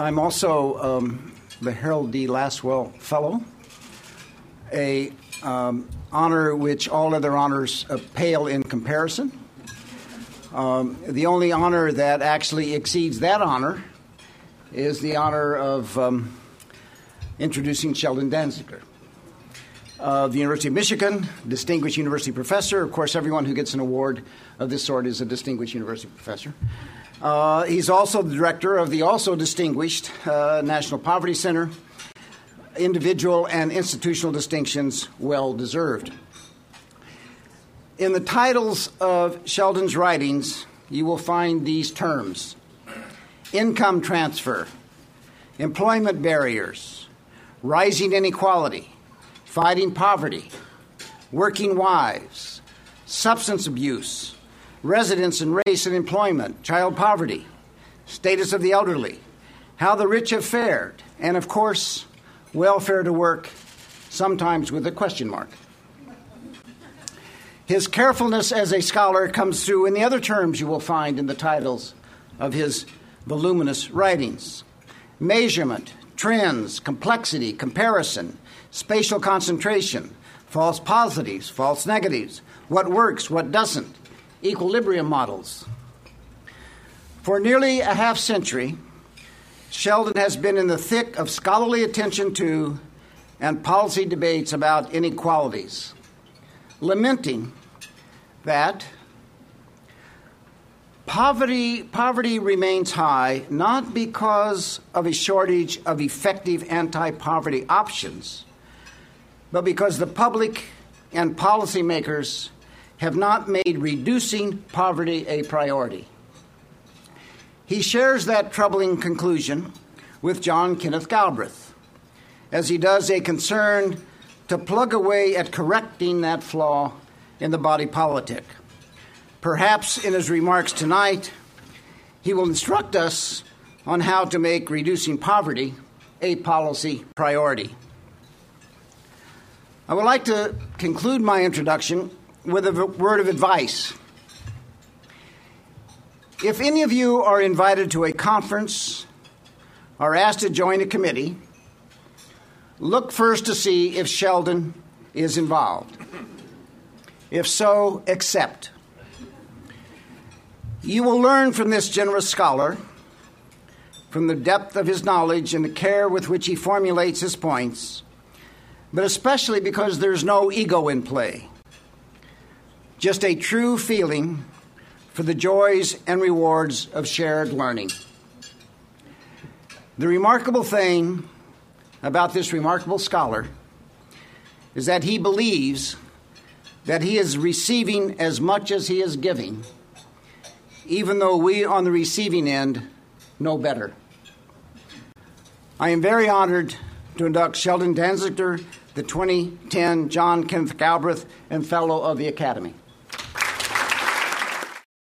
I'm also um, the Harold D. Lasswell Fellow, a um, honor which all other honors uh, pale in comparison. Um, the only honor that actually exceeds that honor is the honor of um, introducing Sheldon Danziger. Of the University of Michigan, distinguished university professor. Of course, everyone who gets an award of this sort is a distinguished university professor. Uh, he's also the director of the also distinguished uh, National Poverty Center. Individual and institutional distinctions well deserved. In the titles of Sheldon's writings, you will find these terms income transfer, employment barriers, rising inequality, fighting poverty, working wives, substance abuse, residence and race and employment, child poverty, status of the elderly, how the rich have fared, and of course, welfare to work, sometimes with a question mark. His carefulness as a scholar comes through in the other terms you will find in the titles of his voluminous writings measurement, trends, complexity, comparison, spatial concentration, false positives, false negatives, what works, what doesn't, equilibrium models. For nearly a half century, Sheldon has been in the thick of scholarly attention to and policy debates about inequalities, lamenting that poverty, poverty remains high not because of a shortage of effective anti poverty options, but because the public and policymakers have not made reducing poverty a priority. He shares that troubling conclusion with John Kenneth Galbraith, as he does a concern to plug away at correcting that flaw in the body politic. Perhaps in his remarks tonight, he will instruct us on how to make reducing poverty a policy priority. I would like to conclude my introduction with a word of advice. If any of you are invited to a conference or asked to join a committee, look first to see if Sheldon is involved. If so, accept. You will learn from this generous scholar, from the depth of his knowledge and the care with which he formulates his points, but especially because there's no ego in play just a true feeling for the joys and rewards of shared learning. The remarkable thing about this remarkable scholar is that he believes that he is receiving as much as he is giving, even though we on the receiving end know better. I am very honored to induct Sheldon Danziger, the 2010 John Kenneth Galbraith, and Fellow of the Academy.